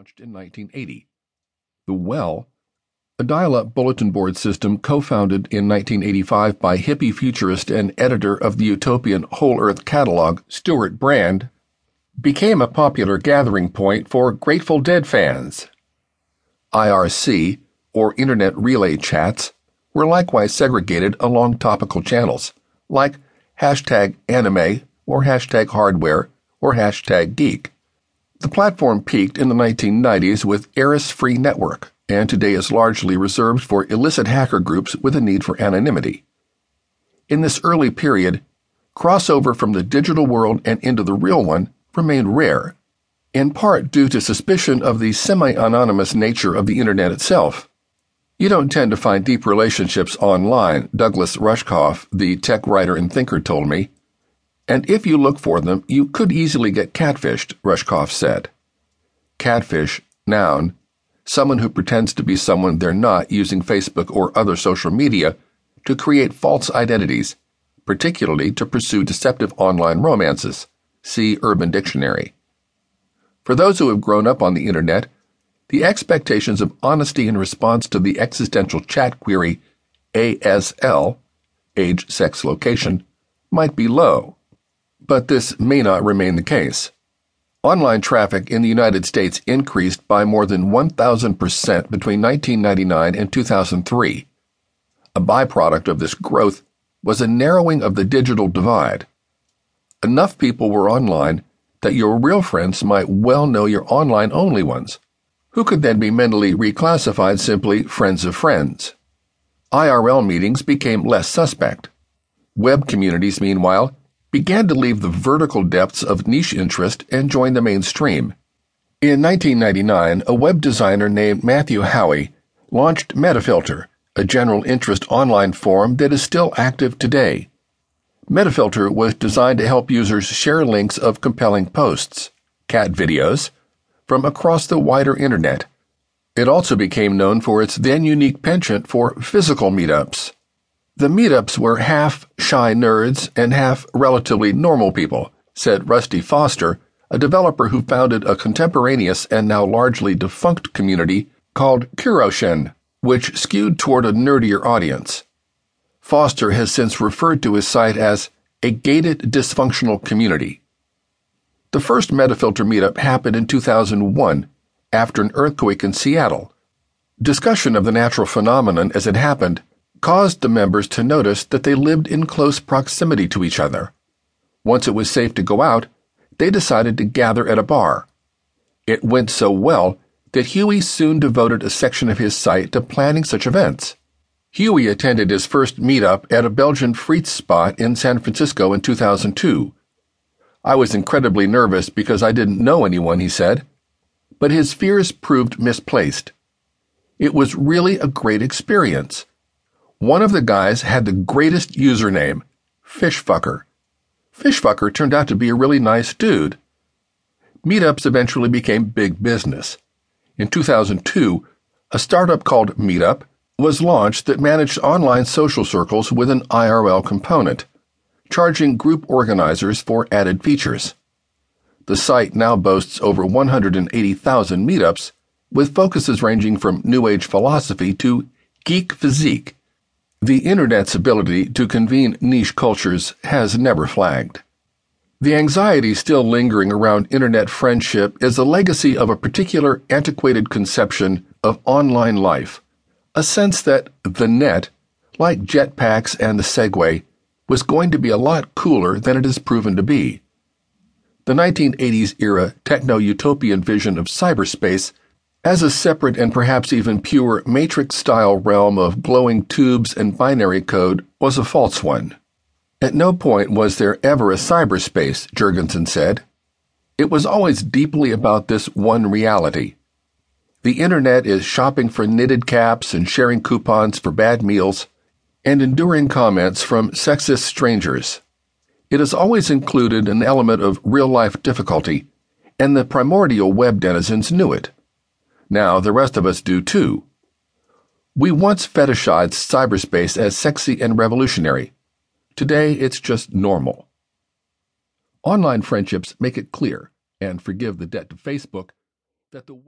launched in 1980. The Well, a dial up bulletin board system co founded in 1985 by hippie futurist and editor of the utopian Whole Earth catalog, Stewart Brand, became a popular gathering point for Grateful Dead fans. IRC, or Internet Relay Chats, were likewise segregated along topical channels, like hashtag anime or hashtag hardware or hashtag geek. The platform peaked in the 1990s with Eris Free Network and today is largely reserved for illicit hacker groups with a need for anonymity. In this early period, crossover from the digital world and into the real one remained rare, in part due to suspicion of the semi anonymous nature of the Internet itself. You don't tend to find deep relationships online, Douglas Rushkoff, the tech writer and thinker, told me. And if you look for them, you could easily get catfished, Rushkoff said. Catfish, noun, someone who pretends to be someone they're not using Facebook or other social media to create false identities, particularly to pursue deceptive online romances. See Urban Dictionary. For those who have grown up on the internet, the expectations of honesty in response to the existential chat query ASL, age, sex, location, might be low. But this may not remain the case. Online traffic in the United States increased by more than 1,000% between 1999 and 2003. A byproduct of this growth was a narrowing of the digital divide. Enough people were online that your real friends might well know your online only ones, who could then be mentally reclassified simply friends of friends. IRL meetings became less suspect. Web communities, meanwhile, began to leave the vertical depths of niche interest and join the mainstream. In 1999, a web designer named Matthew Haughey launched Metafilter, a general interest online forum that is still active today. Metafilter was designed to help users share links of compelling posts, cat videos, from across the wider internet. It also became known for its then unique penchant for physical meetups. The meetups were half shy nerds and half relatively normal people, said Rusty Foster, a developer who founded a contemporaneous and now largely defunct community called Kuro5hin, which skewed toward a nerdier audience. Foster has since referred to his site as a gated dysfunctional community. The first Metafilter meetup happened in 2001 after an earthquake in Seattle. Discussion of the natural phenomenon as it happened caused the members to notice that they lived in close proximity to each other. Once it was safe to go out, they decided to gather at a bar. It went so well that Haughey soon devoted a section of his site to planning such events. Haughey attended his first meetup at a Belgian frites spot in San Francisco in 2002. I was incredibly nervous because I didn't know anyone, he said. But his fears proved misplaced. It was really a great experience. One of the guys had the greatest username, Fishfucker. Fishfucker turned out to be a really nice dude. Meetups eventually became big business. In 2002, a startup called Meetup was launched that managed online social circles with an IRL component, charging group organizers for added features. The site now boasts over 180,000 meetups, with focuses ranging from New Age philosophy to geek physique. The Internet's ability to convene niche cultures has never flagged. The anxiety still lingering around Internet friendship is a legacy of a particular antiquated conception of online life a sense that the net, like jetpacks and the Segway, was going to be a lot cooler than it has proven to be. The 1980s era techno utopian vision of cyberspace as a separate and perhaps even pure matrix style realm of glowing tubes and binary code was a false one. At no point was there ever a cyberspace, Jurgenson said. It was always deeply about this one reality the internet is shopping for knitted caps and sharing coupons for bad meals and enduring comments from sexist strangers. It has always included an element of real life difficulty, and the primordial web denizens knew it. Now the rest of us do too. We once fetishized cyberspace as sexy and revolutionary. Today it's just normal. Online friendships make it clear, and forgive the debt to Facebook, that the